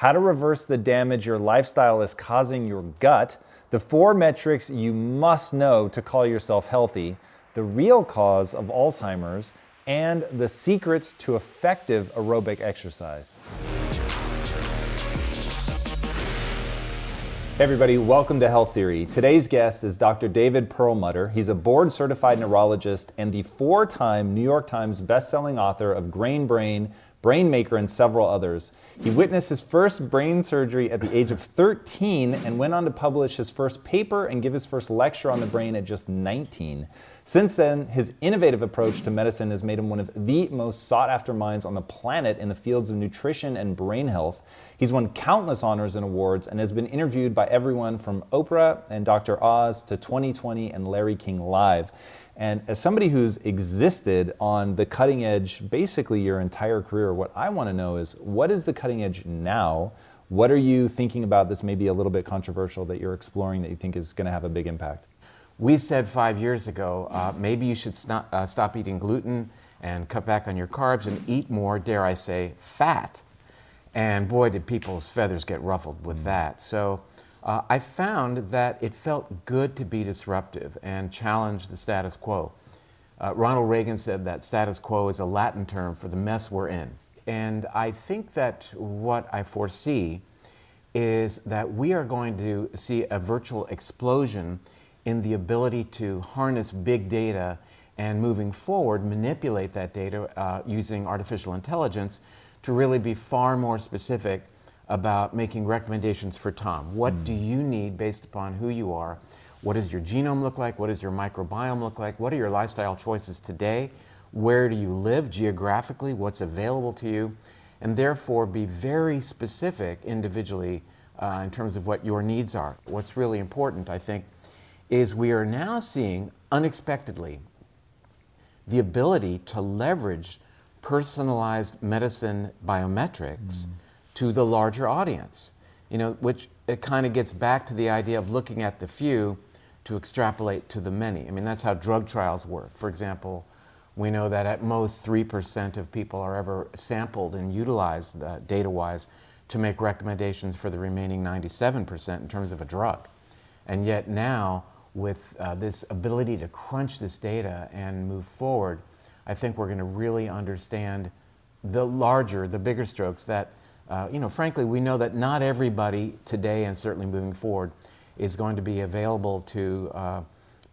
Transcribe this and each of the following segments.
how to reverse the damage your lifestyle is causing your gut, the four metrics you must know to call yourself healthy, the real cause of Alzheimer's, and the secret to effective aerobic exercise. Hey everybody, welcome to Health Theory. Today's guest is Dr. David Perlmutter. He's a board certified neurologist and the four time New York Times bestselling author of Grain Brain, Brainmaker, and several others. He witnessed his first brain surgery at the age of 13 and went on to publish his first paper and give his first lecture on the brain at just 19. Since then, his innovative approach to medicine has made him one of the most sought after minds on the planet in the fields of nutrition and brain health. He's won countless honors and awards and has been interviewed by everyone from Oprah and Dr. Oz to 2020 and Larry King Live. And as somebody who's existed on the cutting edge basically your entire career, what I want to know is what is the cutting edge now? What are you thinking about that's maybe a little bit controversial that you're exploring that you think is going to have a big impact? We said five years ago, uh, maybe you should stop, uh, stop eating gluten and cut back on your carbs and eat more, dare I say, fat. And boy, did people's feathers get ruffled with that. So uh, I found that it felt good to be disruptive and challenge the status quo. Uh, Ronald Reagan said that status quo is a Latin term for the mess we're in. And I think that what I foresee is that we are going to see a virtual explosion in the ability to harness big data and moving forward manipulate that data uh, using artificial intelligence to really be far more specific about making recommendations for Tom. What mm. do you need based upon who you are? What does your genome look like? What does your microbiome look like? What are your lifestyle choices today? Where do you live geographically? What's available to you? And therefore, be very specific individually uh, in terms of what your needs are. What's really important, I think, is we are now seeing unexpectedly the ability to leverage personalized medicine biometrics. Mm to the larger audience. You know, which it kind of gets back to the idea of looking at the few to extrapolate to the many. I mean, that's how drug trials work. For example, we know that at most 3% of people are ever sampled and utilized uh, data wise to make recommendations for the remaining 97% in terms of a drug. And yet now, with uh, this ability to crunch this data and move forward, I think we're going to really understand the larger, the bigger strokes that uh, you know, frankly, we know that not everybody today and certainly moving forward is going to be available to uh,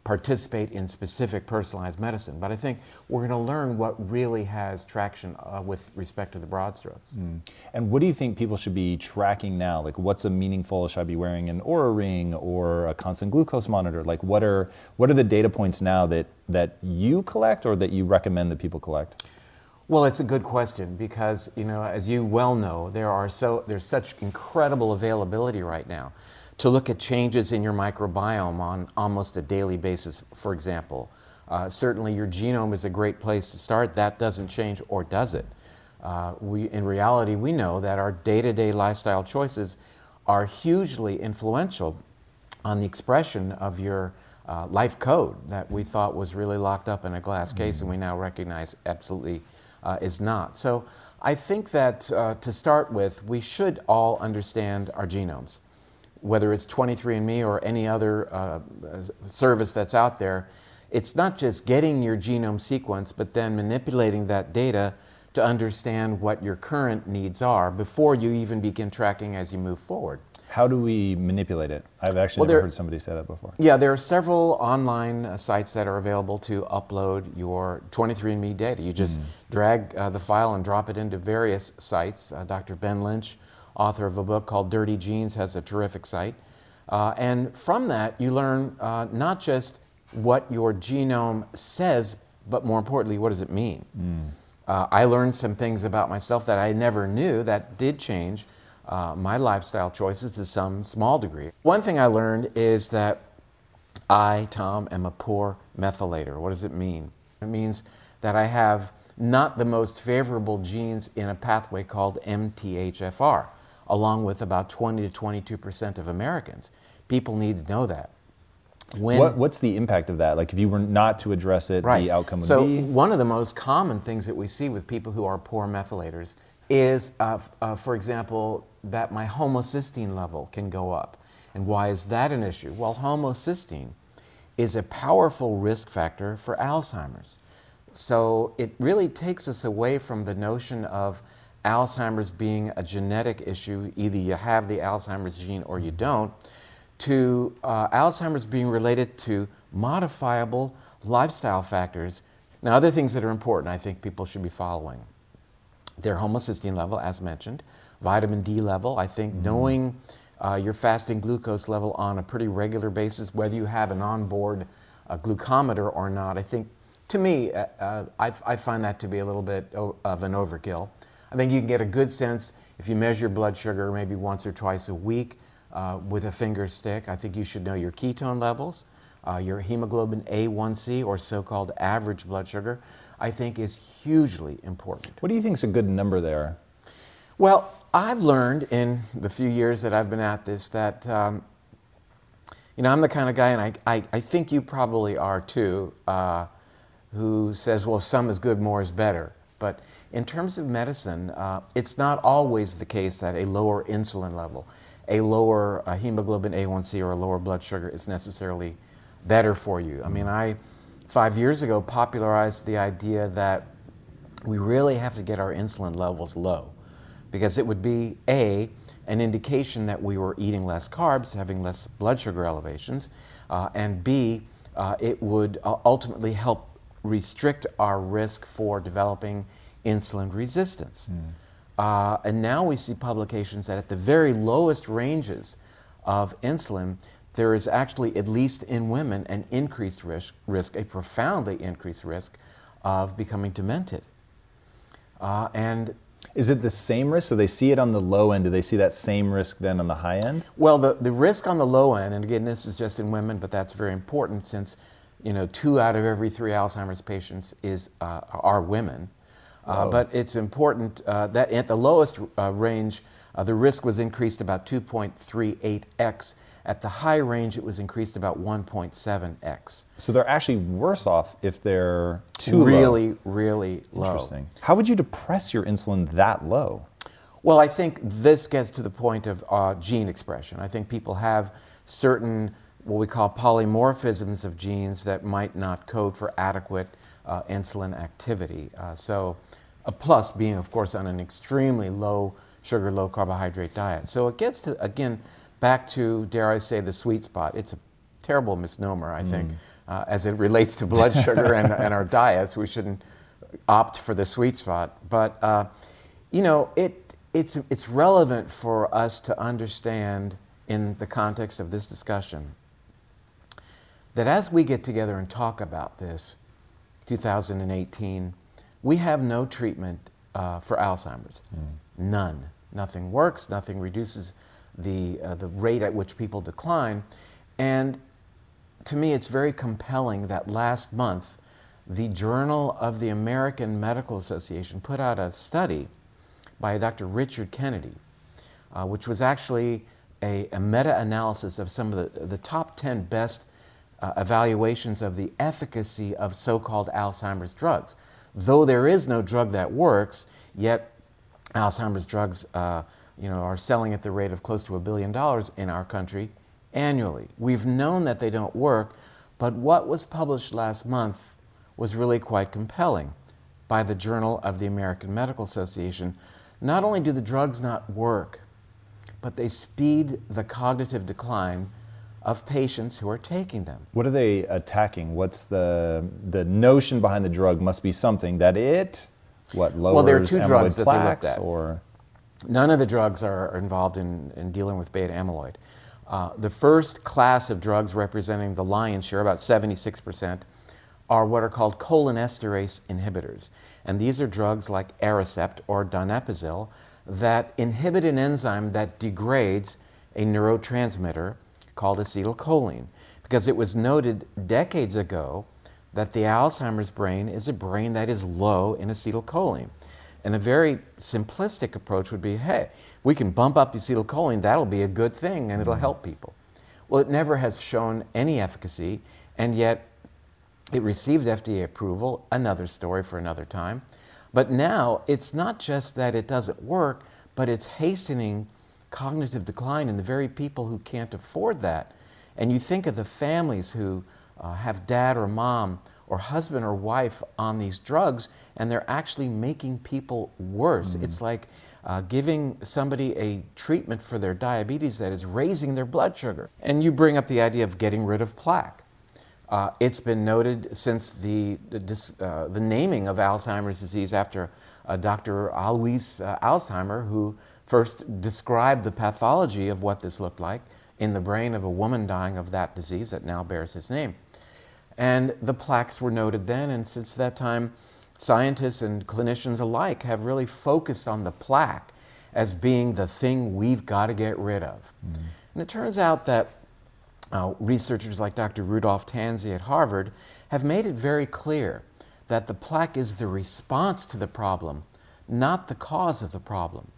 participate in specific personalized medicine. But I think we're going to learn what really has traction uh, with respect to the broad strokes. Mm. And what do you think people should be tracking now? Like, what's a meaningful? Should I be wearing an Oura ring or a constant glucose monitor? Like, what are what are the data points now that that you collect or that you recommend that people collect? Well, it's a good question because, you know, as you well know, there are so there's such incredible availability right now to look at changes in your microbiome on almost a daily basis, for example. Uh, certainly, your genome is a great place to start. That doesn't change, or does it? Uh, we, in reality, we know that our day to day lifestyle choices are hugely influential on the expression of your uh, life code that we thought was really locked up in a glass case, mm-hmm. and we now recognize absolutely uh, is not. So I think that uh, to start with, we should all understand our genomes. Whether it's 23andMe or any other uh, service that's out there, it's not just getting your genome sequence, but then manipulating that data to understand what your current needs are before you even begin tracking as you move forward. How do we manipulate it? I've actually Well, never there- heard somebody say that before. Yeah, there are several online uh, sites that are available to upload your 23andMe data. You just drag uh, the file and drop it into various sites. Uh, Dr. Ben Lynch, author of a book called Dirty Genes, has a terrific site. Uh, and from that, you learn uh, not just what your genome says, but more importantly, what does it mean? Uh, I learned some things about myself that I never knew that did change uh, my lifestyle choices to some small degree. One thing I learned is that I, Tom, am a poor methylator. What does it mean? It means that I have not the most favorable genes in a pathway called MTHFR, along with about 20 to 22 percent of Americans. People need to know that. When, What, what's the impact of that? Like, if you were not to address it, the outcome would so be. So, one of the most common things that we see with people who are poor methylators is, uh, uh, for example, that my homocysteine level can go up. And why is that an issue? Well, homocysteine is a powerful risk factor for Alzheimer's. So it really takes us away from the notion of Alzheimer's being a genetic issue, either you have the Alzheimer's gene or you don't, to uh, Alzheimer's being related to modifiable lifestyle factors. Now, other things that are important I think people should be following their homocysteine level, as mentioned, vitamin D level. I think knowing uh, your fasting glucose level on a pretty regular basis, whether you have an onboard uh, glucometer or not, I think to me, uh, uh, I, I find that to be a little bit o- of an overkill. I think you can get a good sense if you measure blood sugar maybe once or twice a week uh, with a finger stick. I think you should know your ketone levels, uh, your hemoglobin A1C, or so called average blood sugar, I think is hugely important. What do you think is a good number there? Well, I've learned in the few years that I've been at this that, um, you know, I'm the kind of guy, and I, I, I think you probably are too, uh, who says, well, some is good, more is better. But in terms of medicine, uh, it's not always the case that a lower insulin level, a lower uh, hemoglobin A1C, or a lower blood sugar is necessarily better for you. I mean, I, five years ago, popularized the idea that we really have to get our insulin levels low because it would be A, an indication that we were eating less carbs, having less blood sugar elevations, uh, and B, uh, it would uh, ultimately help restrict our risk for developing insulin resistance. Uh, and now we see publications that at the very lowest ranges of insulin, there is actually, at least in women, an increased risk, risk a profoundly increased risk of becoming demented. Uh, and Is it the same risk? So they see it on the low end. Do they see that same risk then on the high end? Well, the, the risk on the low end, and again, this is just in women, but that's very important since you know two out of every three Alzheimer's patients is uh, are women. Uh, but it's important uh, that at the lowest uh, range, uh, the risk was increased about 2.38x. At the high range, it was increased about 1.7x. So they're actually worse off if they're too low. really, really low. Interesting. How would you depress your insulin that low? Well, I think this gets to the point of uh, gene expression. I think people have certain what we call polymorphisms of genes that might not code for adequate uh, insulin activity. Uh, so, a plus being, of course, on an extremely low sugar, low carbohydrate diet. So it gets to again back to dare I say the sweet spot. It's a terrible misnomer, I think, uh, as it relates to blood sugar and, and our diets. We shouldn't opt for the sweet spot, but uh, you know it it's it's relevant for us to understand in the context of this discussion that as we get together and talk about this 2018 we have no treatment uh, for alzheimer's. None. Nothing works. Nothing reduces the, uh, the rate at which people decline and to me it's very compelling that last month the journal of the american medical association put out a study by dr richard kennedy uh, which was actually a, a meta analysis of some of the, the top 10 best uh, evaluations of the efficacy of so called Alzheimer's drugs. Though there is no drug that works, yet Alzheimer's drugs uh, you know, are selling at the rate of close to a billion dollars in our country annually. We've known that they don't work, But what was published last month was really quite compelling by the Journal of the American Medical Association. Not only do the drugs not work, but they speed the cognitive decline of patients who are taking them. What are they attacking? What's the the notion behind the drug? Must be something that it what lowers well, there are two amyloid drugs that they plaques looked at. or None of the drugs are involved in, in dealing with beta amyloid. Uh, the first class of drugs representing the lion's share, about 76%, are what are called cholinesterase inhibitors. And these are drugs like Aricept or donepezil that inhibit an enzyme that degrades a neurotransmitter called acetylcholine. Because it was noted decades ago that the Alzheimer's brain is a brain that is low in acetylcholine. And a very simplistic approach would be hey, we can bump up acetylcholine, that'll be a good thing and it'll help people. Well, it never has shown any efficacy, and yet it received FDA approval, another story for another time. But now it's not just that it doesn't work, but it's hastening cognitive decline in the very people who can't afford that. And you think of the families who uh, have dad or mom or husband or wife on these drugs, and they're actually making people worse. It's like uh, giving somebody a treatment for their diabetes that is raising their blood sugar. And you bring up the idea of getting rid of plaque. Uh, it's been noted since the, the, uh, the naming of Alzheimer's disease after uh, Dr. Alois uh, Alzheimer, who first described the pathology of what this looked like in the brain of a woman dying of that disease that now bears his name. And the plaques were noted then, and since that time, scientists and clinicians alike have really focused on the plaque as being the thing we've got to get rid of. And it turns out that uh, researchers like Dr. Rudolph Tanzi at Harvard have made it very clear that the plaque is the response to the problem, not the cause of the problem.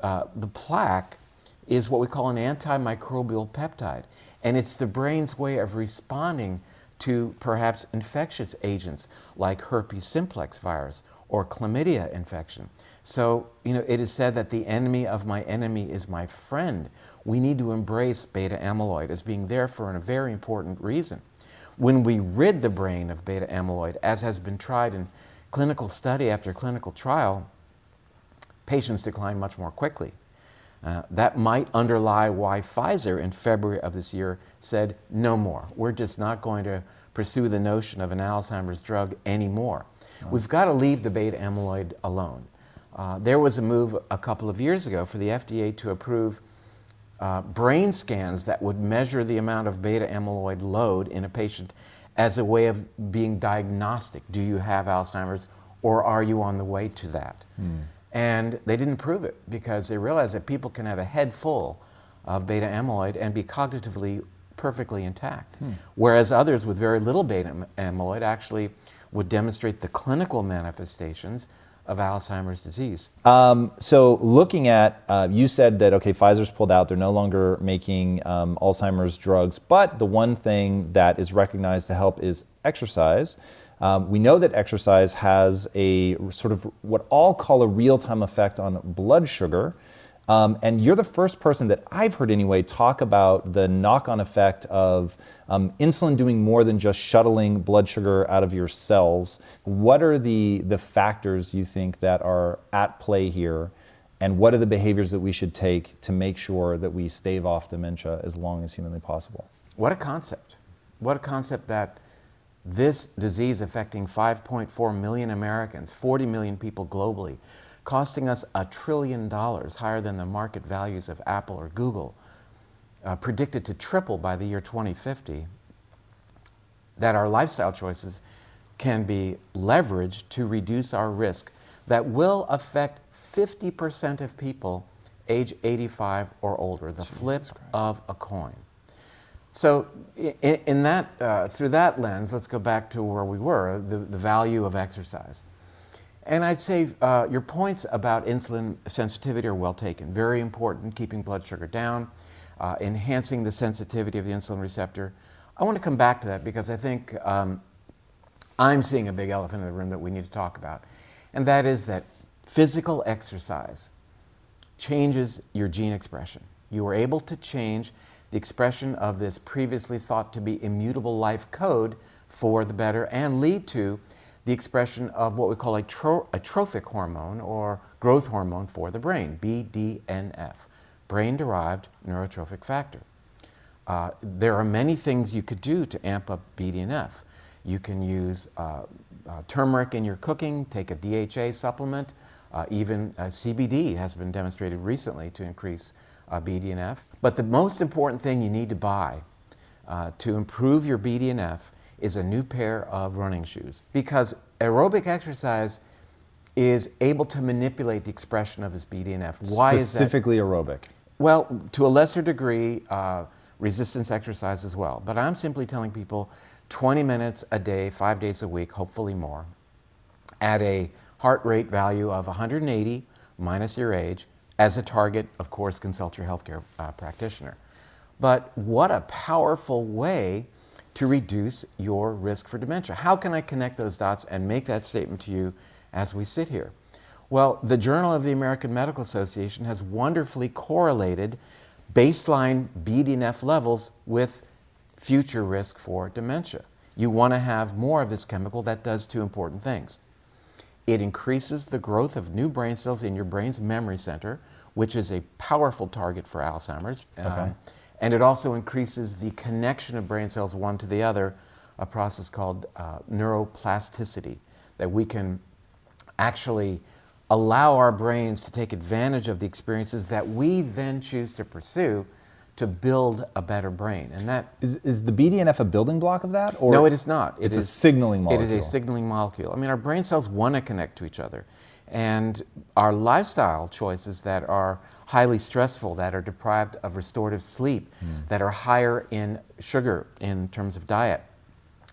Uh, the plaque is what we call an antimicrobial peptide, and it's the brain's way of responding to perhaps infectious agents like herpes simplex virus or chlamydia infection. So, you know, it is said that the enemy of my enemy is my friend. We need to embrace beta amyloid as being there for a very important reason. When we rid the brain of beta amyloid, as has been tried in clinical study after clinical trial, patients decline much more quickly. Uh, that might underlie why Pfizer in February of this year said, no more. We're just not going to pursue the notion of an Alzheimer's drug anymore. We've got to leave the beta amyloid alone. Uh, there was a move a couple of years ago for the FDA to approve uh, brain scans that would measure the amount of beta amyloid load in a patient as a way of being diagnostic. Do you have Alzheimer's or are you on the way to that? And they didn't prove it because they realized that people can have a head full of beta amyloid and be cognitively perfectly intact. Whereas others with very little beta amyloid actually would demonstrate the clinical manifestations of Alzheimer's disease. Um, so looking at, uh, you said that okay, Pfizer's pulled out; they're no longer making um, Alzheimer's drugs. But the one thing that is recognized to help is exercise. Um, we know that exercise has a sort of what all call a real-time effect on blood sugar. Um, and you're the first person that I've heard anyway talk about the knock on effect of um, insulin doing more than just shuttling blood sugar out of your cells. What are the, the factors you think that are at play here? And what are the behaviors that we should take to make sure that we stave off dementia as long as humanly possible? What a concept. What a concept that this disease affecting 5.4 million Americans, 40 million people globally, costing us a trillion dollars, higher than the market values of Apple or Google, uh, predicted to triple by the year 2050, that our lifestyle choices can be leveraged to reduce our risk that will affect 50% of people age 85 or older, the flip of a coin. So, in, in that, uh, through that lens, let's go back to where we were the, the value of exercise. And I'd say uh, your points about insulin sensitivity are well taken. Very important, keeping blood sugar down, uh, enhancing the sensitivity of the insulin receptor. I want to come back to that because I think um, I'm seeing a big elephant in the room that we need to talk about. And that is that physical exercise changes your gene expression. You are able to change the expression of this previously thought to be immutable life code for the better and lead to the expression of what we call a, tro- trophic hormone or growth hormone for the brain, BDNF, brain derived neurotrophic factor. Uh, there are many things you could do to amp up BDNF. You can use uh, uh, turmeric in your cooking, take a DHA supplement, uh, even uh, CBD has been demonstrated recently to increase uh, BDNF. But the most important thing you need to buy to improve your BDNF is a new pair of running shoes because aerobic exercise is able to manipulate the expression of his BDNF. Why Specifically is that? aerobic. Well, to a lesser degree, uh, resistance exercise as well. But I'm simply telling people 20 minutes a day, five days a week, hopefully more, at a heart rate value of 180 minus your age. As a target, of course, consult your healthcare uh, practitioner. But what a powerful way to reduce your risk for dementia. How can I connect those dots and make that statement to you as we sit here? Well, the Journal of the American Medical Association has wonderfully correlated baseline BDNF levels with future risk for dementia. You want to have more of this chemical that does two important things. It increases the growth of new brain cells in your brain's memory center, which is a powerful target for Alzheimer's. Okay. Um, and it also increases the connection of brain cells one to the other, a process called uh, neuroplasticity, that we can actually allow our brains to take advantage of the experiences that we then choose to pursue to build a better brain. And that is, is the BDNF a building block of that? Or no, it is not. It it's is, a signaling molecule. It is a signaling molecule. I mean, our brain cells want to connect to each other. And our lifestyle choices that are highly stressful, that are deprived of restorative sleep, mm. that are higher in sugar in terms of diet,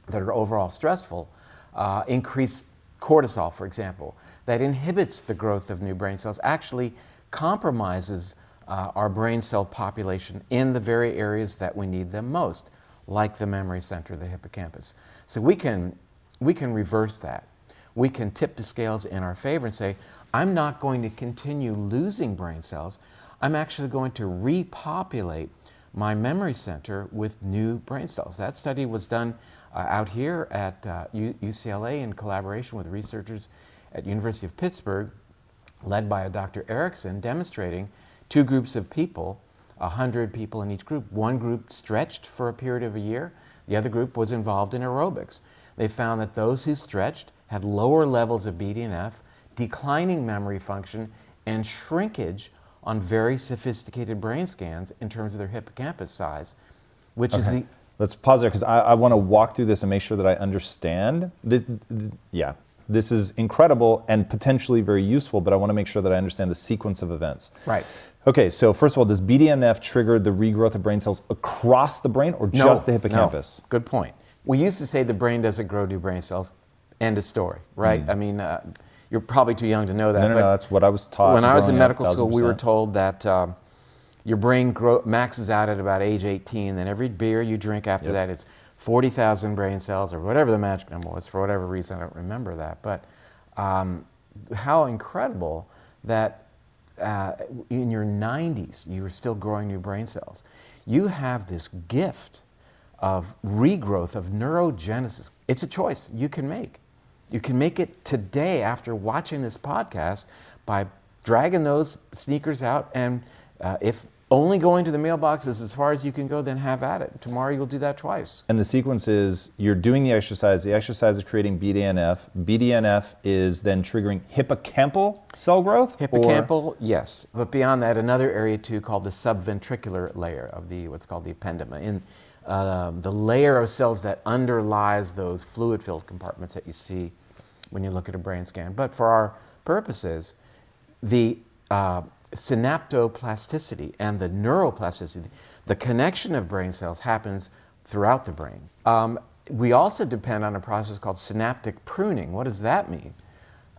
that are overall stressful, uh, increase cortisol, for example, that inhibits the growth of new brain cells, actually compromises uh, our brain cell population in the very areas that we need them most, like the memory center, the hippocampus. So we can, we can reverse that we can tip the scales in our favor and say, I'm not going to continue losing brain cells. I'm actually going to repopulate my memory center with new brain cells. That study was done uh, out here at uh, U- UCLA in collaboration with researchers at University of Pittsburgh, led by a Dr. Erickson, demonstrating two groups of people, 100 people in each group. One group stretched for a period of a year, the other group was involved in aerobics. They found that those who stretched had lower levels of BDNF, declining memory function, and shrinkage on very sophisticated brain scans in terms of their hippocampus size, which okay. is the. Let's pause there because I, I want to walk through this and make sure that I understand. This, yeah, this is incredible and potentially very useful, but I want to make sure that I understand the sequence of events. Right. Okay, so first of all, does BDNF trigger the regrowth of brain cells across the brain or just the hippocampus? No. Good point. We used to say the brain doesn't grow new brain cells. End of story, right? Mm. I mean, uh, you're probably too young to know that. No, no, no, that's what I was taught. When I was in medical up, school, we were told that um, your brain grow, maxes out at about age 18. and every beer you drink after yep. that, it's 40,000 brain cells or whatever the magic number was. For whatever reason, I don't remember that. But um, how incredible that uh, in your 90s you were still growing new brain cells. You have this gift of regrowth, of neurogenesis. It's a choice you can make. You can make it today after watching this podcast by dragging those sneakers out and uh, if only going to the mailbox is as far as you can go, then have at it. Tomorrow you'll do that twice. And the sequence is you're doing the exercise, the exercise is creating BDNF. BDNF is then triggering hippocampal cell growth? Hippocampal, or? yes. But beyond that, another area too called the subventricular layer of the what's called the ependyma. In uh, the layer of cells that underlies those fluid filled compartments that you see when you look at a brain scan. But for our purposes, the uh, synaptoplasticity and the neuroplasticity, the connection of brain cells happens throughout the brain. Um, we also depend on a process called synaptic pruning. What does that mean?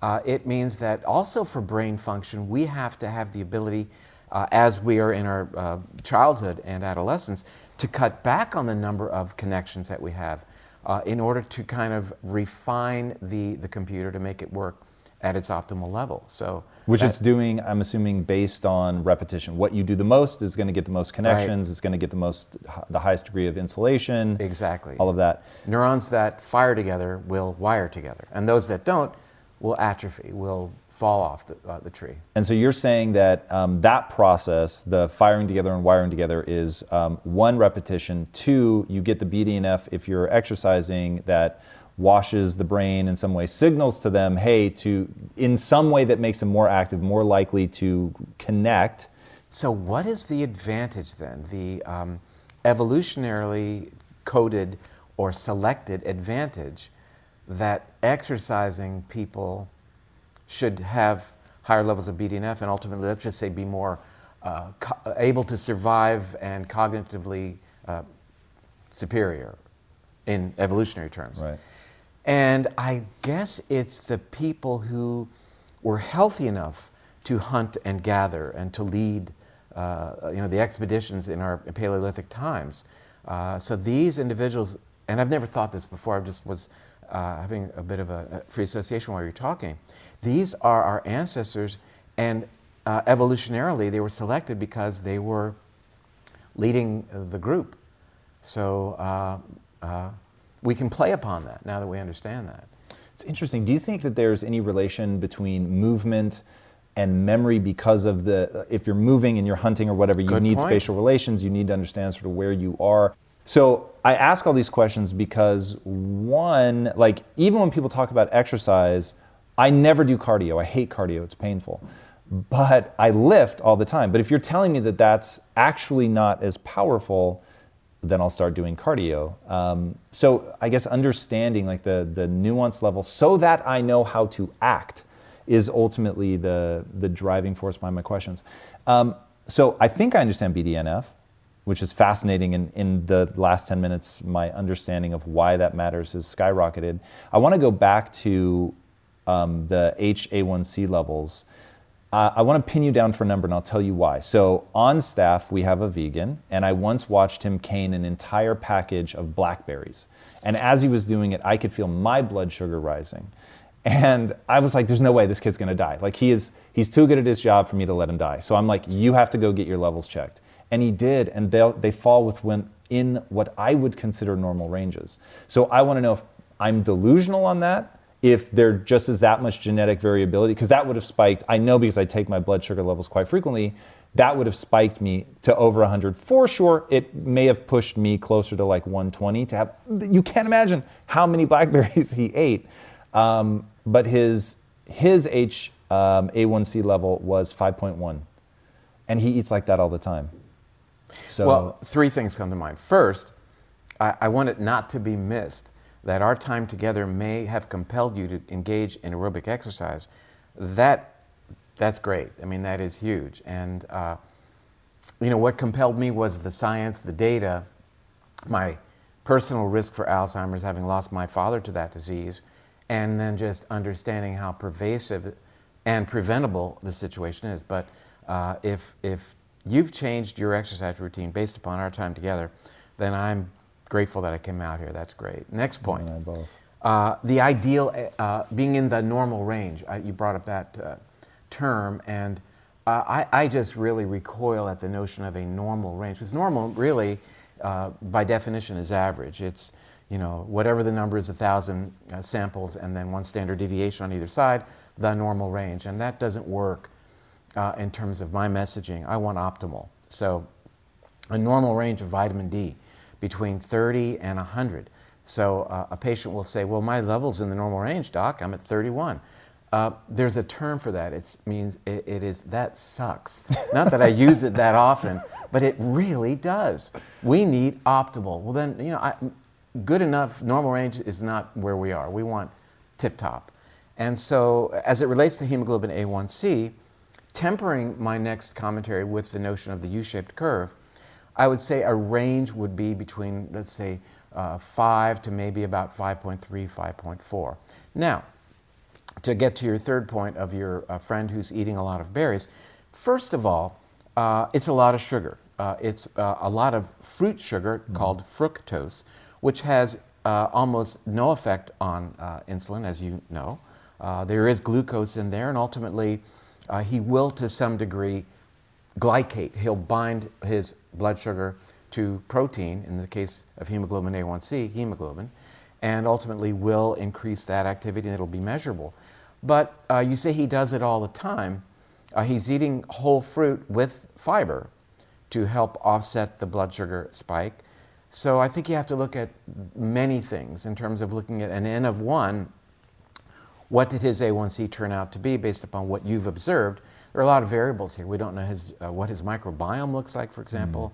Uh, it means that also for brain function, we have to have the ability, uh, as we are in our uh, childhood and adolescence, to cut back on the number of connections that we have uh, in order to kind of refine the, the computer to make it work at its optimal level. So Which that- it's doing, I'm assuming, based on repetition. What you do the most is going to get the most connections. It's going to get the most, the highest degree of insulation. Exactly. All of that. neurons that fire together will wire together, and those that don't will atrophy, will fall off the, uh, the tree. And so you're saying that um, that process, the firing together and wiring together, is um, one repetition. Two, you get the BDNF if you're exercising that washes the brain in some way, signals to them, hey, to in some way that makes them more active, more likely to connect. So, what is the advantage then? The um, evolutionarily coded or selected advantage that exercising people should have higher levels of BDNF and ultimately, let's just say, be more uh, co- able to survive and cognitively uh, superior in evolutionary terms. Right. And I guess it's the people who were healthy enough to hunt and gather and to lead, uh, you know, the expeditions in our Paleolithic times. Uh, so these individuals, and I've never thought this before. I just was uh, having a bit of a, free association while you were talking. These are our ancestors, and uh, evolutionarily, they were selected because they were leading the group. So uh, uh, we can play upon that now that we understand that. It's interesting. Do you think that there's any relation between movement and memory because of the if you're moving and you're hunting or whatever, you Good need point. spatial relations, you need to understand sort of where you are. So I ask all these questions because one, like even when people talk about exercise, I never do cardio. I hate cardio. It's painful. But I lift all the time. But if you're telling me that that's actually not as powerful, then I'll start doing cardio. Um, so I guess understanding like the the nuance level, so that I know how to act, is ultimately the the driving force behind my questions. Um, so I think I understand BDNF, which is fascinating. In in the last ten minutes, my understanding of why that matters has skyrocketed. I want to go back to um, the HA1C levels. Uh, I want to pin you down for a number and I'll tell you why. So, on staff, we have a vegan, and I once watched him cane an entire package of blackberries. And as he was doing it, I could feel my blood sugar rising. And I was like, there's no way this kid's gonna die. Like, he is, he's too good at his job for me to let him die. So, I'm like, you have to go get your levels checked. And he did, and they fall within in what I would consider normal ranges. So, I wanna know if I'm delusional on that if there just is that much genetic variability, because that would have spiked, I know because I take my blood sugar levels quite frequently, that would have spiked me to over 100. For sure, it may have pushed me closer to like 120 to have, you can't imagine how many blackberries he ate. Um, but his, his H, um, A1C level was 5.1. And he eats like that all the time. So, Well, three things come to mind. First, I, I want it not to be missed that our time together may have compelled you to engage in aerobic exercise. That, that's great. I mean, that is huge. And, uh, you know, what compelled me was the science, the data, my personal risk for Alzheimer's, having lost my father to that disease, and then just understanding how pervasive and preventable the situation is. But uh, if, if you've changed your exercise routine based upon our time together, then I'm grateful that I came out here. That's great. Next point. and I both. Uh, the ideal, uh, being in the normal range. I, you brought up that uh, term, and uh, I, I just really recoil at the notion of a normal range. Because normal, really, uh, by definition, is average. It's you know whatever the number is, a thousand uh, samples, and then one standard deviation on either side, the normal range, and that doesn't work uh, in terms of my messaging. I want optimal. So, a normal range of vitamin D between 30 and 100. So uh, a patient will say, "Well, my level's in the normal range, doc. I'm at 31." Uh, there's a term for that. It means it, it is that sucks. Not that I use it that often, but it really does. We need optimal. Well, then you know, I, good enough normal range is not where we are. We want tip top. And so, as it relates to hemoglobin A1C, tempering my next commentary with the notion of the U-shaped curve, I would say a range would be between, let's say, uh, 5 to maybe about 5.3, 5.4. Now, to get to your third point of your uh, friend who's eating a lot of berries, first of all, uh, it's a lot of sugar. Uh, it's uh, a lot of fruit sugar called fructose, which has uh, almost no effect on uh, insulin, as you know. Uh, there is glucose in there, and ultimately, uh, he will to some degree glycate. He'll bind his blood sugar to protein, in the case of hemoglobin A1C, hemoglobin, and ultimately will increase that activity and it'll be measurable. But uh, you say he does it all the time. Uh, he's eating whole fruit with fiber to help offset the blood sugar spike. So I think you have to look at many things in terms of looking at an N of one. What did his A1C turn out to be based upon what you've observed? There are a lot of variables here. We don't know his, uh, what his microbiome looks like, for example.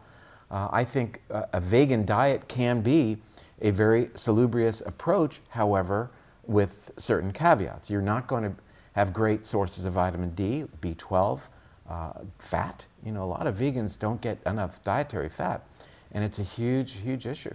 Mm. I think a, a vegan diet can be a very salubrious approach, however, with certain caveats. You're not going to have great sources of vitamin D, B12, uh, fat. You know, a lot of vegans don't get enough dietary fat, and it's a huge, huge issue.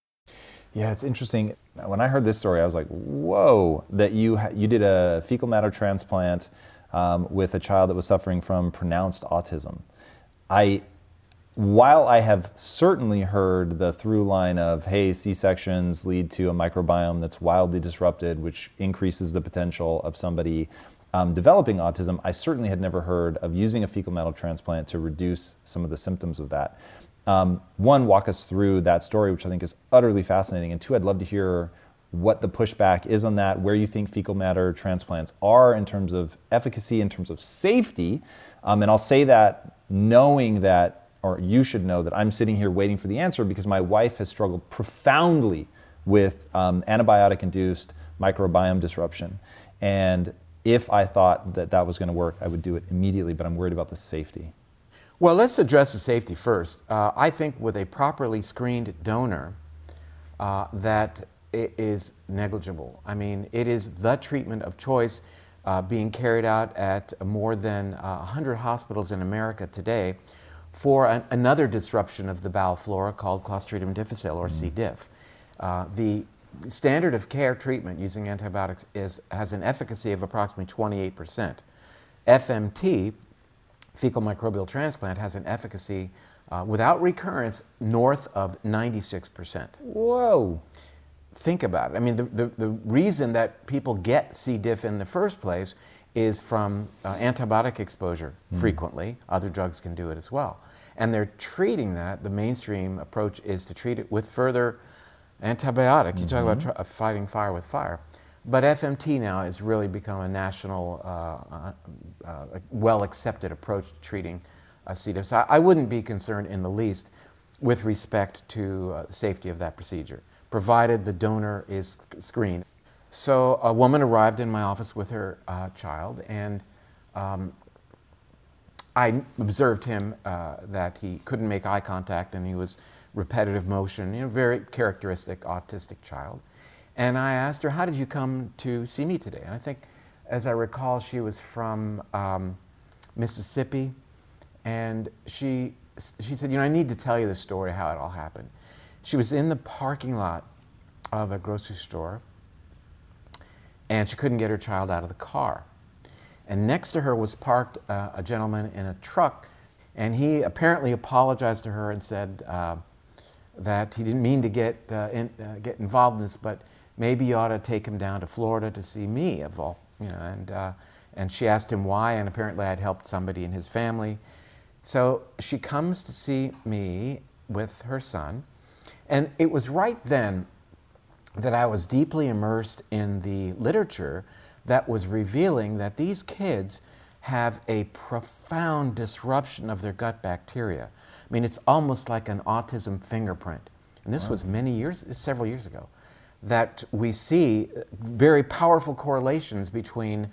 Yeah, it's interesting. When I heard this story, I was like, "Whoa!" That you you did a fecal matter transplant um, with a child that was suffering from pronounced autism. I, while I have certainly heard the through line of, "Hey, C-sections lead to a microbiome that's wildly disrupted, which increases the potential of somebody." Um, developing autism, I certainly had never heard of using a fecal matter transplant to reduce some of the symptoms of that. Um, one, walk us through that story, which I think is utterly fascinating. And two, I'd love to hear what the pushback is on that, where you think fecal matter transplants are in terms of efficacy, in terms of safety. Um, and I'll say that knowing that, or you should know that I'm sitting here waiting for the answer because my wife has struggled profoundly with um, antibiotic induced microbiome disruption. And if I thought that that was going to work, I would do it immediately, but I'm worried about the safety. Well, let's address the safety first. Uh, I think with a properly screened donor, uh, that is negligible. I mean, it is the treatment of choice uh, being carried out at more than 100 uh, hospitals in America today for an, another disruption of the bowel flora called Clostridium difficile or C. diff. Uh, the standard of care treatment using antibiotics is, has an efficacy of approximately 28%. FMT, fecal microbial transplant has an efficacy uh, without recurrence north of 96%. Whoa. Think about it. I mean, the, the, the reason that people get C. diff in the first place is from uh, antibiotic exposure mm. frequently. Other drugs can do it as well. And they're treating that. The mainstream approach is to treat it with further antibiotic. You mm-hmm. talk about mm-hmm. tr- uh, fighting fire with fire. But FMT now has really become a national, uh, uh, uh, well accepted approach to treating uh, C. diff. So I, I, wouldn't be concerned in the least with respect to uh, safety of that procedure, provided the donor is screened. So a woman arrived in my office with her uh, child, and um, I observed him that he couldn't make eye contact and he was repetitive motion, you know, very characteristic autistic child. And I asked her, How did you come to see me today? And I think, as I recall, she was from um, Mississippi. And she, she said, You know, I need to tell you the story how it all happened. She was in the parking lot of a grocery store and she couldn't get her child out of the car. And next to her was parked uh, a gentleman in a truck, and he apparently apologized to her and said uh, that he didn't mean to get, uh, in, uh, get involved in this, but maybe you ought to take him down to Florida to see me, of all, you know, and, uh, and she asked him why, and apparently I'd helped somebody in his family. So she comes to see me with her son, and it was right then that I was deeply immersed in the literature that was revealing that these kids have a profound disruption of their gut bacteria. I mean, it's almost like an autism fingerprint. And this was many years, several years ago, that we see very powerful correlations between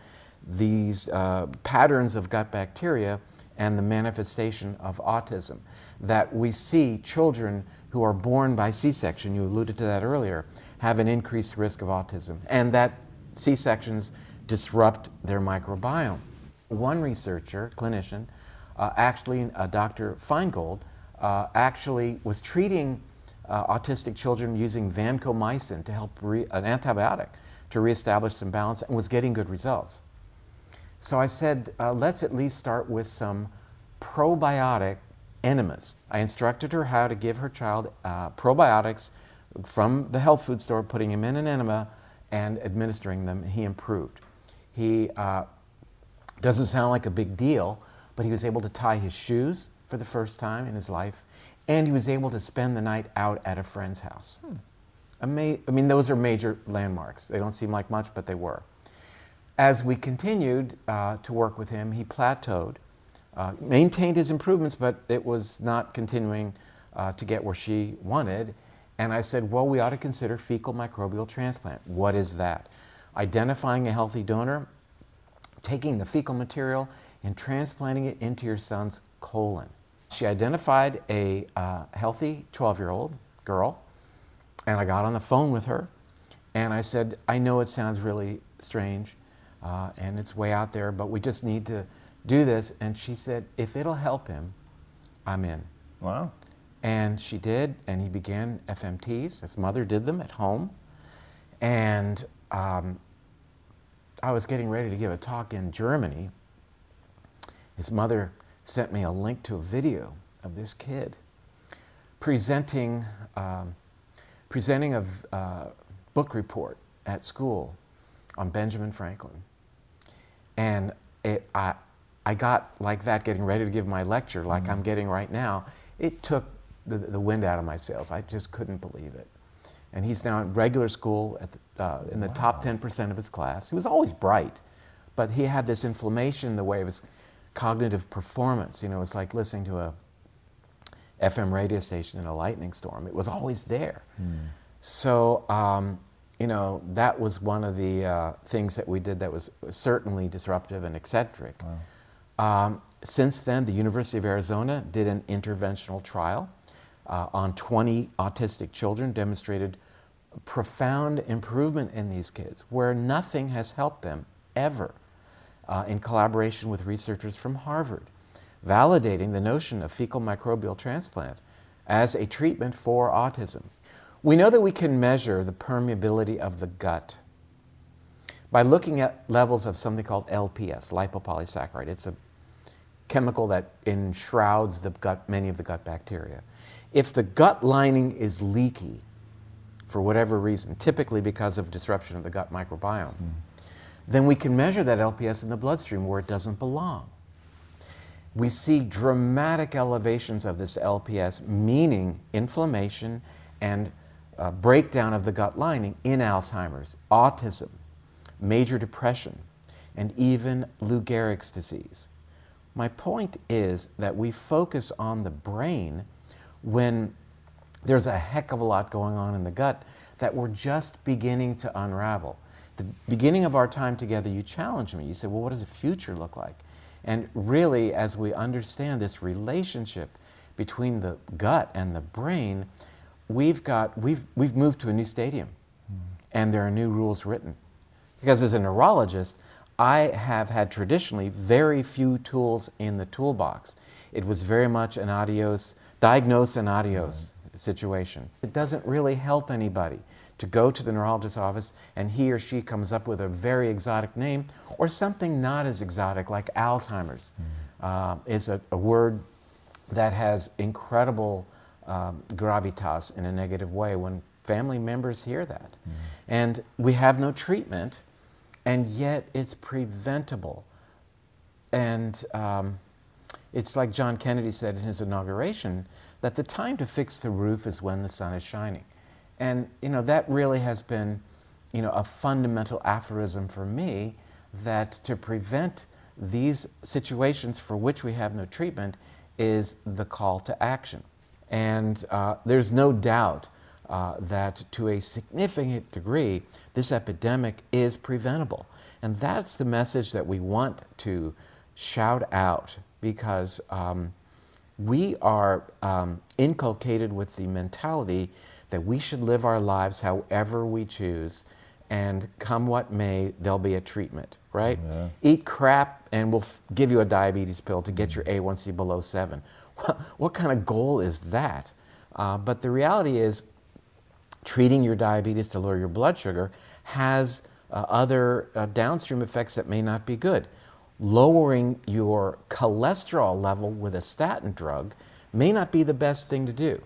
these uh, patterns of gut bacteria and the manifestation of autism. That we see children who are born by C section, you alluded to that earlier, have an increased risk of autism, and that C sections disrupt their microbiome. One researcher, clinician, uh, actually, uh, Dr. Finegold, uh, actually was treating uh, autistic children using vancomycin to help re- an antibiotic to reestablish some balance and was getting good results. So I said, uh, let's at least start with some probiotic enemas. I instructed her how to give her child uh, probiotics from the health food store, putting him in an enema and administering them. He improved. He uh, doesn't sound like a big deal, but he was able to tie his shoes for the first time in his life, and he was able to spend the night out at a friend's house. Hmm. Ama- I mean, those are major landmarks. They don't seem like much, but they were. As we continued uh, to work with him, he plateaued, uh, maintained his improvements, but it was not continuing uh, to get where she wanted. And I said, well, we ought to consider fecal microbial transplant. What is that? Identifying a healthy donor, taking the fecal material, and transplanting it into your son's colon. She identified a uh, healthy 12 year old girl, and I got on the phone with her, and I said, I know it sounds really strange, uh, and it's way out there, but we just need to do this. And she said, if it'll help him, I'm in. Wow. And she did, and he began FMTs. His mother did them at home. And um, I was getting ready to give a talk in Germany. His mother sent me a link to a video of this kid presenting, um, presenting a uh, book report at school on Benjamin Franklin. And it, I, I got like that getting ready to give my lecture, like mm-hmm. I'm getting right now. It took the, the, wind out of my sails. I just couldn't believe it. And he's now in regular school the, uh, in the wow. top 10% of his class. He was always bright, but he had this inflammation in the way of his cognitive performance. You know, it's like listening to a FM radio station in a lightning storm. It was always there. Mm. So um, you know, that was one of the uh, things that we did that was certainly disruptive and eccentric. Wow. Um, since then, the University of Arizona did an interventional trial uh, on 20 autistic children, demonstrated profound improvement in these kids where nothing has helped them ever, uh, in collaboration with researchers from Harvard, validating the notion of fecal microbial transplant as a treatment for autism. We know that we can measure the permeability of the gut by looking at levels of something called LPS, lipopolysaccharide. It's a chemical that enshrouds the gut, many of the gut bacteria. If the gut lining is leaky, for whatever reason, typically because of disruption of the gut microbiome, mm. Then we can measure that LPS in the bloodstream where it doesn't belong. We see dramatic elevations of this LPS, meaning inflammation and uh, breakdown of the gut lining in Alzheimer's, autism, major depression, and even Lou Gehrig's disease. My point is that we focus on the brain when there's a heck of a lot going on in the gut that we're just beginning to unravel. The beginning of our time together, you challenged me. You said, Well, what does the future look like? And really, as we understand this relationship between the gut and the brain, we've got we've we've moved to a new stadium, mm. and there are new rules written. Because as a neurologist, I have had traditionally very few tools in the toolbox. It was very much an adios, diagnose and adios right. situation. It doesn't really help anybody to go to the neurologist's office and he or she comes up with a very exotic name or something not as exotic like Alzheimer's mm. uh, is a, a word that has incredible um, gravitas in a negative way when family members hear that. Mm. And we have no treatment, and yet it's preventable. And um, it's like John Kennedy said in his inauguration that the time to fix the roof is when the sun is shining. And you know that really has been you know a fundamental aphorism for me that to prevent these situations for which we have no treatment is the call to action. And uh, there's no doubt uh, that to a significant degree, this epidemic is preventable. And that's the message that we want to shout out because um, we are um, inculcated with the mentality that we should live our lives however we choose, and come what may, there'll be a treatment, right? Yeah. Eat crap, and we'll f- give you a diabetes pill to get your A1C below seven. what kind of goal is that? Uh, but the reality is, treating your diabetes to lower your blood sugar has uh, other uh, downstream effects that may not be good. Lowering your cholesterol level with a statin drug may not be the best thing to do.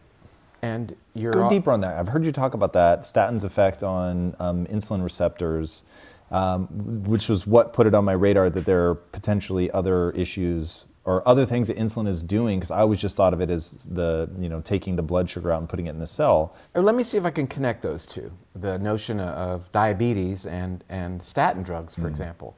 And you're go deeper on that. I've heard you talk about that statins' effect on um, insulin receptors, um, which was what put it on my radar that there are potentially other issues or other things that insulin is doing because I always just thought of it as the you know taking the blood sugar out and putting it in the cell. Or let me see if I can connect those two: the notion of diabetes and and statin drugs, for mm. example,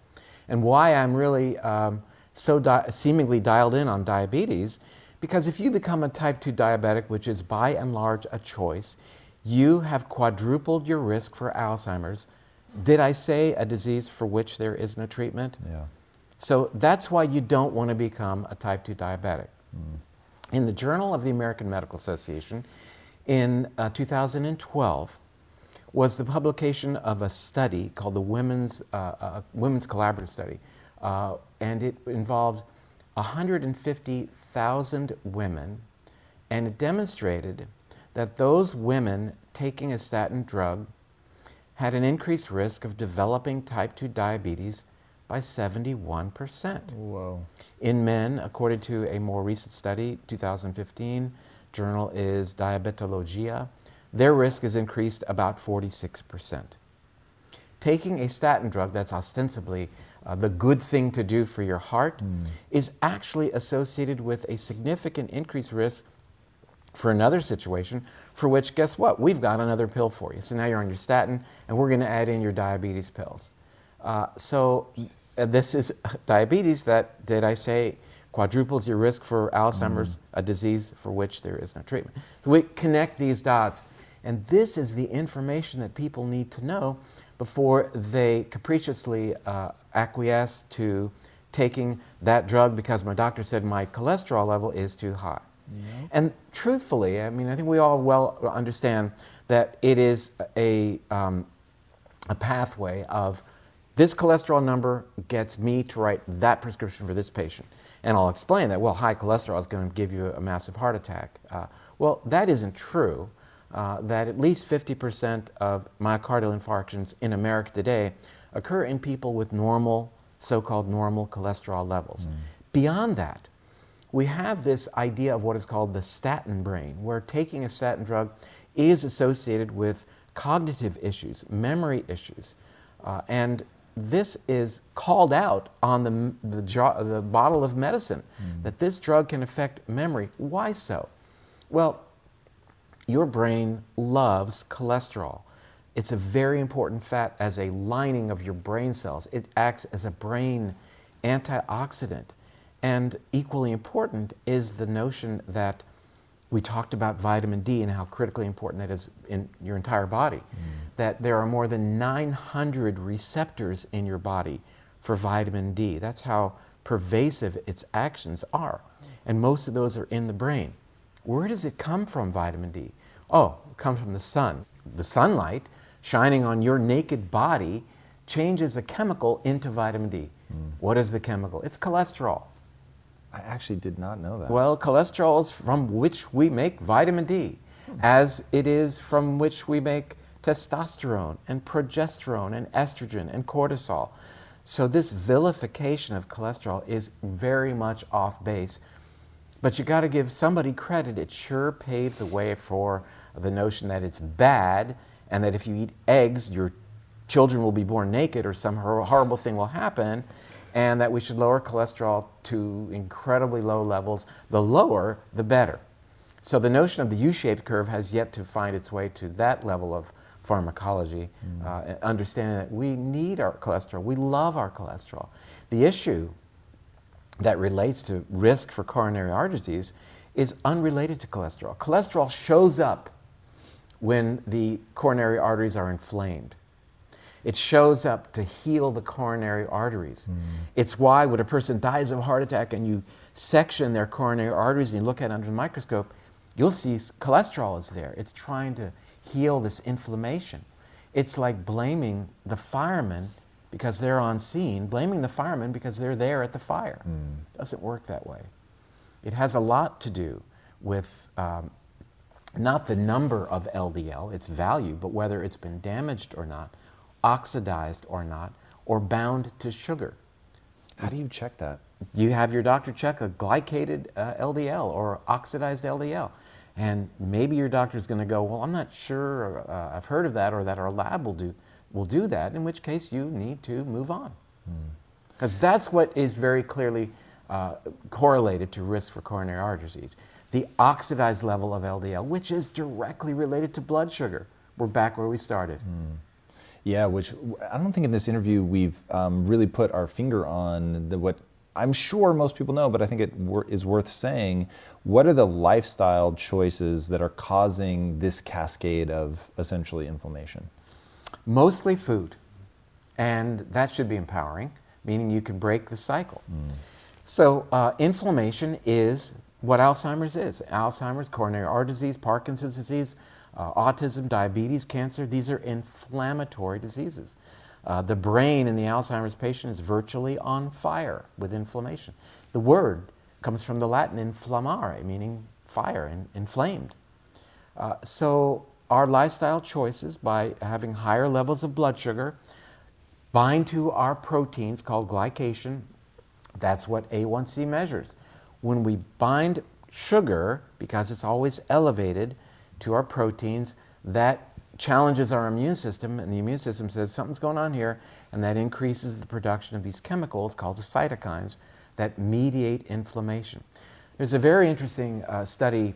and why I'm really um, so di- seemingly dialed in on diabetes, because if you become a type two diabetic, which is by and large a choice, you have quadrupled your risk for Alzheimer's. Did I say a disease for which there is no treatment? Yeah. So that's why you don't want to become a type 2 diabetic. Mm. In the Journal of the American Medical Association in uh, 2012 was the publication of a study called the Women's, uh, uh, Women's Collaborative Study, uh, and it involved 150,000 women, and it demonstrated that those women taking a statin drug had an increased risk of developing type 2 diabetes by 71%. Whoa. In men, according to a more recent study, 2015, journal is Diabetologia, their risk is increased about 46%. Taking a statin drug that's ostensibly uh, the good thing to do for your heart mm. is actually associated with a significant increased risk for another situation for which, guess what? We've got another pill for you. So now you're on your statin, and we're going to add in your diabetes pills. Uh, so uh, this is diabetes that, did I say, quadruples your risk for Alzheimer's, mm. a disease for which there is no treatment. So we connect these dots. And this is the information that people need to know before they capriciously uh, acquiesce to taking that drug because my doctor said my cholesterol level is too high. Yeah. And truthfully, I mean, I think we all well understand that it is a, um, a pathway of this cholesterol number gets me to write that prescription for this patient. And I'll explain that, well, high cholesterol is going to give you a massive heart attack. Uh, well, that isn't true. Uh, that at least 50% of myocardial infarctions in America today occur in people with normal, so called normal cholesterol levels. Mm. Beyond that, we have this idea of what is called the statin brain, where taking a statin drug is associated with cognitive issues, memory issues. Uh, and this is called out on the, the, the bottle of medicine mm. that this drug can affect memory. Why so? Well, your brain loves cholesterol. It's a very important fat as a lining of your brain cells. It acts as a brain antioxidant. And equally important is the notion that we talked about vitamin D and how critically important that is in your entire body. Mm. That there are more than 900 receptors in your body for vitamin D. That's how pervasive its actions are. And most of those are in the brain. Where does it come from, vitamin D? Oh, it comes from the sun. The sunlight shining on your naked body changes a chemical into vitamin D. Mm. What is the chemical? It's cholesterol. I actually did not know that. Well, cholesterol is from which we make vitamin D, as it is from which we make testosterone and progesterone and estrogen and cortisol. So, this vilification of cholesterol is very much off base. But you got to give somebody credit. It sure paved the way for the notion that it's bad and that if you eat eggs, your children will be born naked or some horrible thing will happen and that we should lower cholesterol to incredibly low levels. The lower, the better. So the notion of the U shaped curve has yet to find its way to that level of pharmacology, uh, understanding that we need our cholesterol, we love our cholesterol. The issue that relates to risk for coronary artery disease is unrelated to cholesterol. Cholesterol shows up when the coronary arteries are inflamed. It shows up to heal the coronary arteries. Mm. It's why when a person dies of a heart attack and you section their coronary arteries and you look at it under the microscope, you'll see cholesterol is there. It's trying to heal this inflammation. It's like blaming the firemen because they're on scene, blaming the firemen because they're there at the fire. Mm. Doesn't work that way. It has a lot to do with um, not the number of LDL, its value, but whether it's been damaged or not, oxidized or not, or bound to sugar. How do you check that? You have your doctor check a glycated uh, LDL or oxidized LDL. And maybe your doctor is going to go, well, I'm not sure, uh, I've heard of that, or that our lab will do, will do that, in which case you need to move on. Because mm. that's what is very clearly uh, correlated to risk for coronary artery disease. The oxidized level of LDL, which is directly related to blood sugar. We're back where we started. Mm. Yeah, which I don't think in this interview we've um, really put our finger on the, what I'm sure most people know, but I think it wor- is worth saying. What are the lifestyle choices that are causing this cascade of essentially inflammation? Mostly food, and that should be empowering, meaning you can break the cycle. Mm. So, uh, inflammation is what Alzheimer's is Alzheimer's, coronary artery disease, Parkinson's disease, uh, autism, diabetes, cancer. These are inflammatory diseases. Uh, the brain in the Alzheimer's patient is virtually on fire with inflammation. The word comes from the Latin inflammare, meaning fire and inflamed. Uh, so, our lifestyle choices by having higher levels of blood sugar bind to our proteins called glycation. That's what A1C measures. When we bind sugar, because it's always elevated to our proteins, that challenges our immune system, and the immune system says something's going on here, and that increases the production of these chemicals called the cytokines that mediate inflammation. There's a very interesting uh, study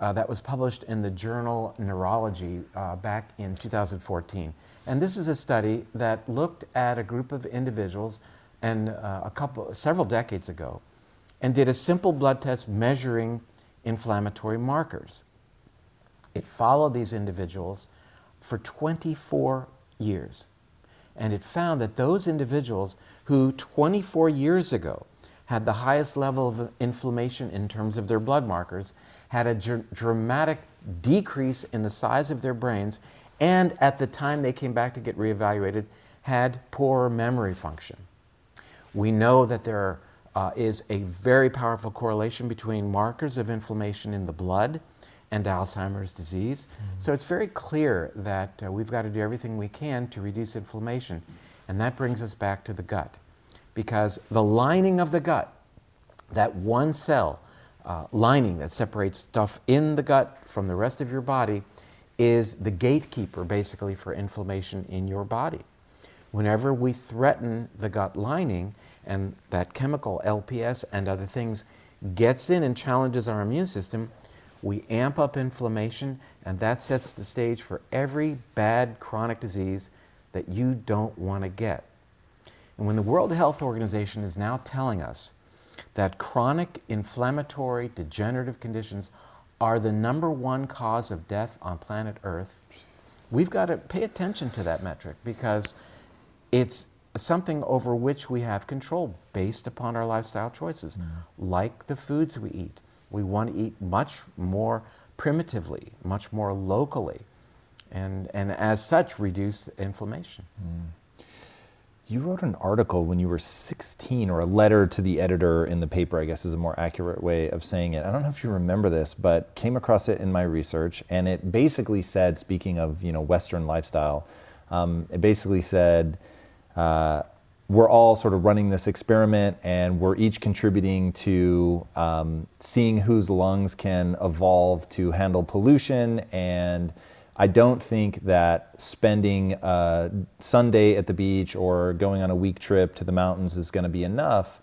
uh, that was published in the journal Neurology uh, back in 2014. And this is a study that looked at a group of individuals and uh, a couple, several decades ago, and did a simple blood test measuring inflammatory markers. It followed these individuals for 24 years. And it found that those individuals who 24 years ago had the highest level of inflammation in terms of their blood markers had a dr- dramatic decrease in the size of their brains, and at the time they came back to get reevaluated, had poorer memory function. We know that there uh, is a very powerful correlation between markers of inflammation in the blood and Alzheimer's disease. Mm-hmm. So it's very clear that uh, we've got to do everything we can to reduce inflammation. And that brings us back to the gut. Because the lining of the gut, that one cell uh, lining that separates stuff in the gut from the rest of your body, is the gatekeeper basically for inflammation in your body. Whenever we threaten the gut lining and that chemical LPS and other things gets in and challenges our immune system, we amp up inflammation, and that sets the stage for every bad chronic disease that you don't want to get. And when the World Health Organization is now telling us that chronic inflammatory degenerative conditions are the number one cause of death on planet Earth, we've got to pay attention to that metric because it's something over which we have control based upon our lifestyle choices, mm. like the foods we eat, we want to eat much more primitively, much more locally, and, and as such, reduce inflammation. Mm. You wrote an article when you were 16, or a letter to the editor in the paper, I guess is a more accurate way of saying it. I don't know if you remember this, but came across it in my research, and it basically said, speaking of you know Western lifestyle, um, it basically said, uh, we're all sort of running this experiment and we're each contributing to um, seeing whose lungs can evolve to handle pollution. And I don't think that spending a Sunday at the beach or going on a week trip to the mountains is going to be enough.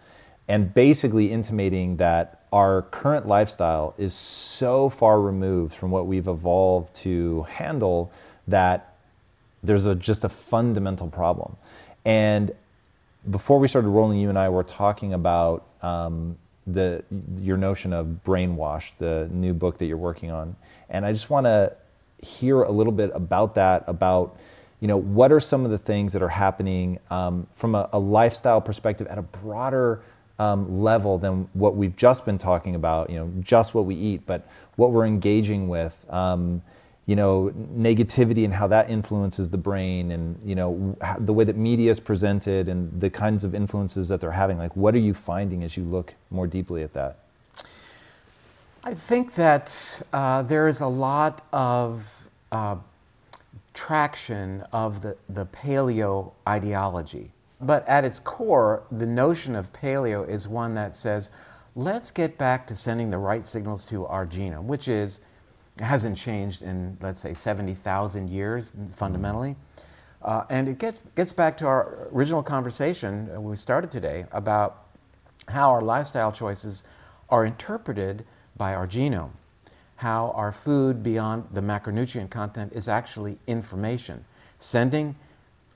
And basically intimating that our current lifestyle is so far removed from what we've evolved to handle that there's a, just a fundamental problem. And before we started rolling, you and I were talking about um, the your notion of brainwash, the new book that you're working on, and I just want to hear a little bit about that. About you know what are some of the things that are happening um, from a, a, lifestyle perspective at a broader um, level than what we've just been talking about. You know, just what we eat, but what we're engaging with. Um, you know, negativity and how that influences the brain and, you know, the way that media is presented and the kinds of influences that they're having. Like, what are you finding as you look more deeply at that? I think that uh, there is a lot of uh, traction of the, the paleo ideology. But at its core, the notion of paleo is one that says, let's get back to sending the right signals to our genome, which is hasn't changed in, let's say, 70,000 years fundamentally. Uh, and it gets, gets back to our original conversation we started today about how our lifestyle choices are interpreted by our genome, how our food beyond the macronutrient content is actually information, sending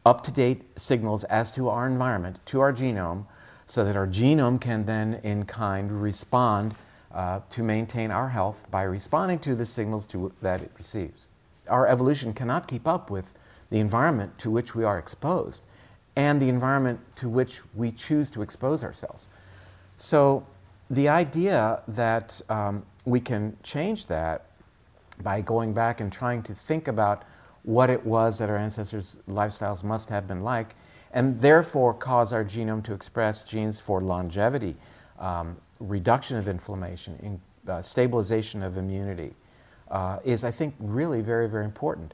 up to date signals as to our environment to our genome so that our genome can then, in kind, respond uh, to maintain our health by responding to the signals to, that it receives. Our evolution cannot keep up with the environment to which we are exposed and the environment to which we choose to expose ourselves. So, the idea that um, we can change that by going back and trying to think about what it was that our ancestors' lifestyles must have been like, and therefore cause our genome to express genes for longevity, um, reduction of inflammation, in, uh, stabilization of immunity, uh, is, I think, really very, very important.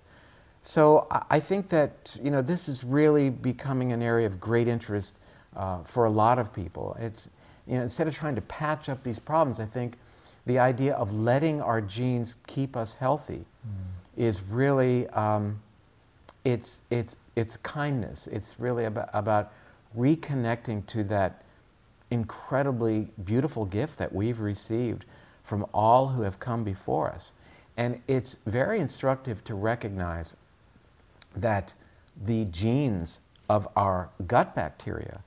So I think that you know this is really becoming an area of great interest uh, for a lot of people. It's you know instead of trying to patch up these problems, I think the idea of letting our genes keep us healthy mm. is really um, it's it's it's kindness. It's really about, about reconnecting to that incredibly beautiful gift that we've received from all who have come before us. And it's very instructive to recognize that the genes of our gut bacteria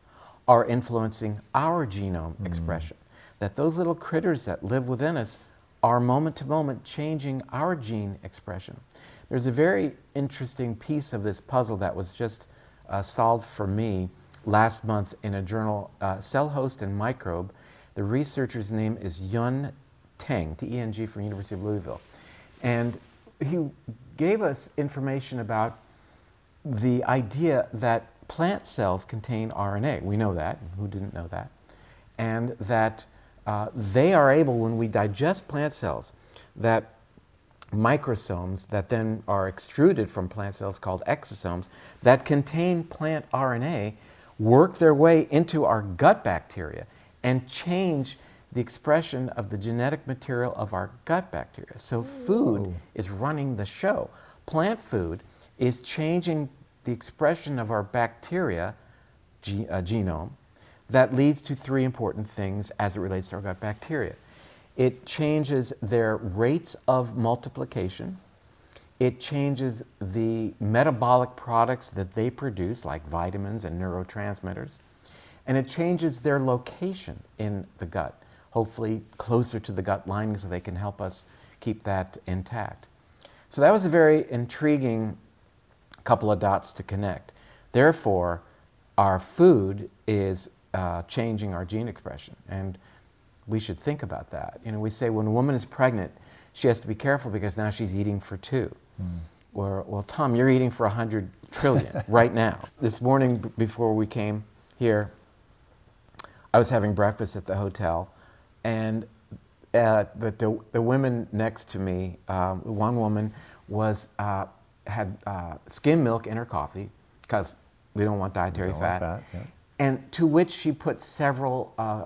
are influencing our genome mm. expression. That those little critters that live within us are moment to moment changing our gene expression. There's a very interesting piece of this puzzle that was just uh, solved for me last month in a journal, uh, Cell Host and Microbe. The researcher's name is Yun Teng, T E N G from University of Louisville. And he gave us information about the idea that plant cells contain RNA. We know that. Who didn't know that? And that uh, they are able, when we digest plant cells, that microsomes that then are extruded from plant cells called exosomes that contain plant RNA work their way into our gut bacteria and change the expression of the genetic material of our gut bacteria. So, food is running the show. Plant food is changing the expression of our bacteria ge- uh, genome that leads to three important things as it relates to our gut bacteria. It changes their rates of multiplication, it changes the metabolic products that they produce, like vitamins and neurotransmitters, and it changes their location in the gut, hopefully closer to the gut lining so they can help us keep that intact. So that was a very intriguing couple of dots to connect. Therefore, our food is uh, changing our gene expression, and we should think about that. You know, we say when a woman is pregnant, she has to be careful because now she's eating for two. Mm. Or, well, Tom, you're eating for 100 trillion right now. This morning, b- before we came here, I was having breakfast at the hotel, and uh, the, the, the, women next to me, um, one woman was, uh, had uh, skim milk in her coffee, because we don't want dietary don't fat, want fat yeah. and to which she put several uh,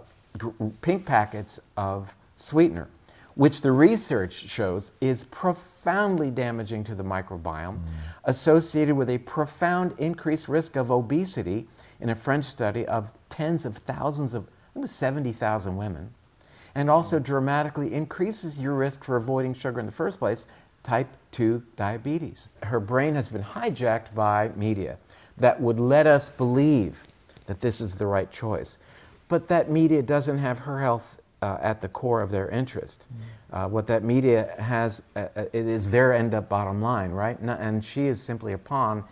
pink packets of sweetener which the research shows is profoundly damaging to the microbiome, mm. associated with a profound increased risk of obesity in a French study of tens of thousands of, it was 70,000 women, and also mm. dramatically increases your risk for avoiding sugar in the first place type 2 diabetes. Her brain has been hijacked by media that would let us believe that this is the right choice. But that media doesn't have her health uh, at the core of their interest. Mm-hmm. Uh, what that media has, uh, uh, it is their end up bottom line, right? And she is simply a pawn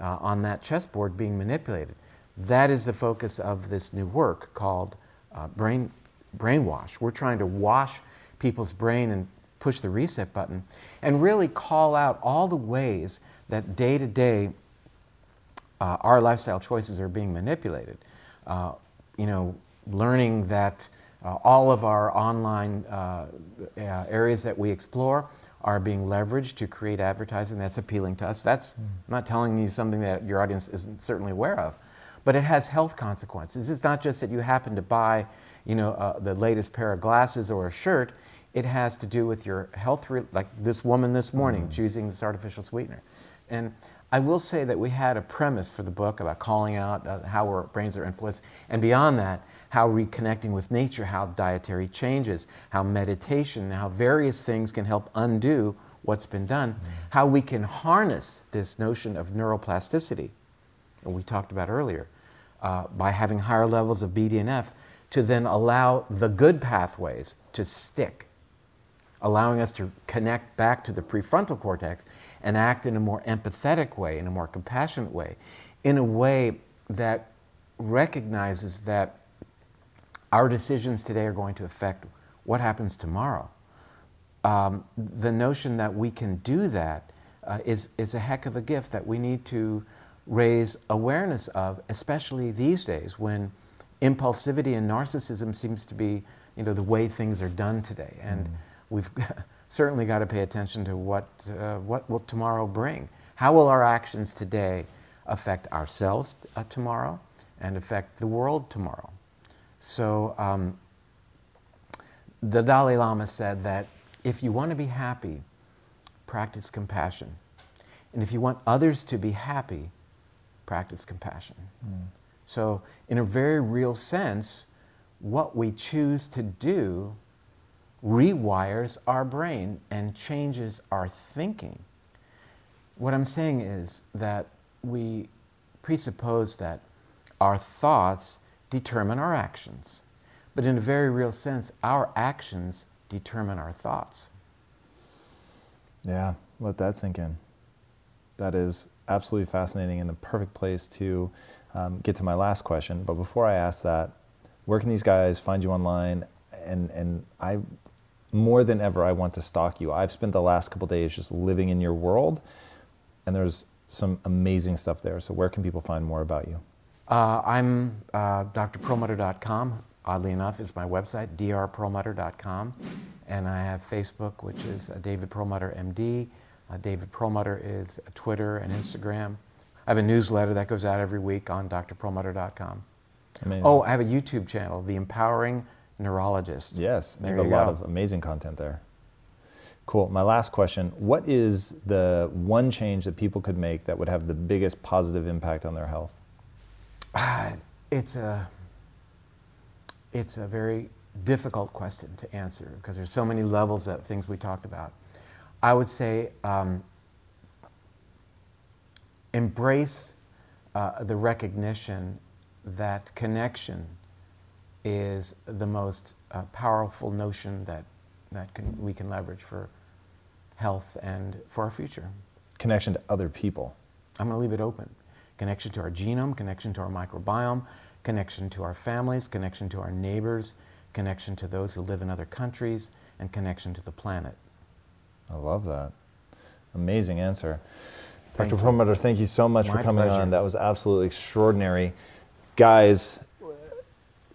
uh, on that chessboard being manipulated. That is the focus of this new work called uh, brain, Brainwash. We're trying to wash people's brain and push the reset button and really call out all the ways that day to day our lifestyle choices are being manipulated. you know, learning that uh, all of our online uh, uh, areas that we explore are being leveraged to create advertising that's appealing to us. That's mm. not telling you something that your audience isn't certainly aware of, but it has health consequences. It's not just that you happen to buy, you know, uh, the latest pair of glasses or a shirt. It has to do with your health, re- like this woman this morning mm. choosing this artificial sweetener. And I will say that we had a premise for the book about calling out uh, how our brains are influenced, and beyond that, how reconnecting with nature, how dietary changes, how meditation, how various things can help undo what's been done, mm-hmm. how we can harness this notion of neuroplasticity, that we talked about earlier, uh, by having higher levels of BDNF to then allow the good pathways to stick allowing us to connect back to the prefrontal cortex and act in a more empathetic way, in a more compassionate way, in a way that recognizes that our decisions today are going to affect what happens tomorrow. Um, the notion that we can do that uh, is is, a heck of a gift that we need to raise awareness of, especially these days when impulsivity and narcissism seems to be you know, the way things are done today. And mm we've certainly got to pay attention to what, uh, what will tomorrow bring. How will our actions today affect ourselves uh, tomorrow and affect the world tomorrow? So, um, the Dalai Lama said that if you want to be happy, practice compassion. And if you want others to be happy, practice compassion. Mm. So, in a very real sense, what we choose to do rewires our brain and changes our thinking. What I'm saying is that we presuppose that our thoughts determine our actions. But in a very real sense, our actions determine our thoughts. Yeah, let that sink in. That is absolutely fascinating and the perfect place to um, get to my last question. But before I ask that, where can these guys find you online? And, and I more than ever, I want to stalk you. I've spent the last couple days just living in your world, and there's some amazing stuff there. So, where can people find more about you? Uh, I'm uh, drperlmutter.com. Oddly enough, is my website, drperlmutter.com. And I have Facebook, which is uh, David Perlmutter MD. Uh, David Perlmutter is Twitter and Instagram. I have a newsletter that goes out every week on drperlmutter.com. Amazing. Oh, I have a YouTube channel, The Empowering neurologist. Yes, there you a lot of amazing content there. Cool. My last question What is the one change that people could make that would have the biggest positive impact on their health? Uh, it's, a, it's a very difficult question to answer because there's so many levels of things we talked about. I would say um, embrace uh, the recognition that connection is the most uh, powerful notion that, that can, we can leverage for health and for our future. Connection to other people. I'm going to leave it open. Connection to our genome, connection to our microbiome, connection to our families, connection to our neighbors, connection to those who live in other countries, and connection to the planet. I love that. Amazing answer. Thank Dr. Perlmutter, thank you so much My for coming pleasure. on. That was absolutely extraordinary. Guys,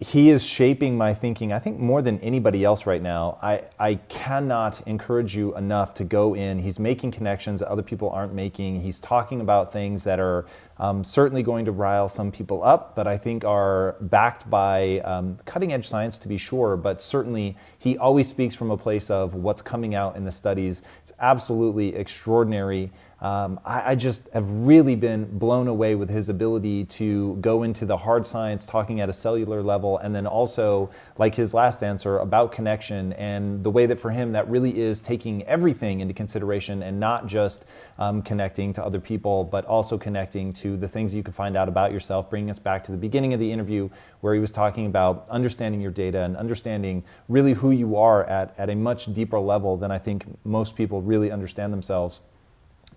he is shaping my thinking, I think, more than anybody else right now. I, I cannot encourage you enough to go in. He's making connections that other people aren't making. He's talking about things that are um, certainly going to rile some people up, but I think are backed by um, cutting edge science to be sure. But certainly, he always speaks from a place of what's coming out in the studies. It's absolutely extraordinary. Um, I, I, just have really been blown away with his ability to go into the hard science, talking at a cellular level, and then also, like his last answer, about connection and the way that for him that really is taking everything into consideration and not just um, connecting to other people, but also connecting to the things you can find out about yourself, bringing us back to the beginning of the interview where he was talking about understanding your data and understanding really who you are at, at a much deeper level than I think most people really understand themselves.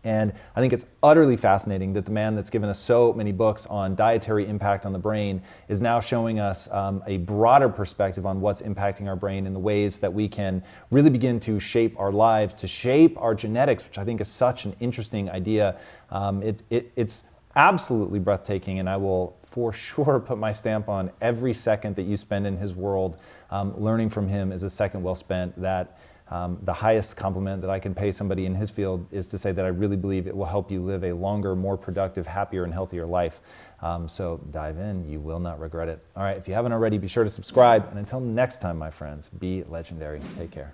And I think it's utterly fascinating that the man that's given us so many books on dietary impact on the brain is now showing us um, a broader perspective on what's impacting our brain and the ways that we can really begin to shape our lives, to shape our genetics, which I think is such an interesting idea. Um, it, it, it's absolutely breathtaking, and I will for sure put my stamp on every second that you spend in his world. Um, learning from him is a second well spent that um, the highest compliment that I can pay somebody in his field is to say that I really believe it will help you live a longer, more productive, happier, and healthier life. Um, so dive in, you will not regret it. All right, if you haven't already, be sure to subscribe. And until next time, my friends, be legendary. Take care.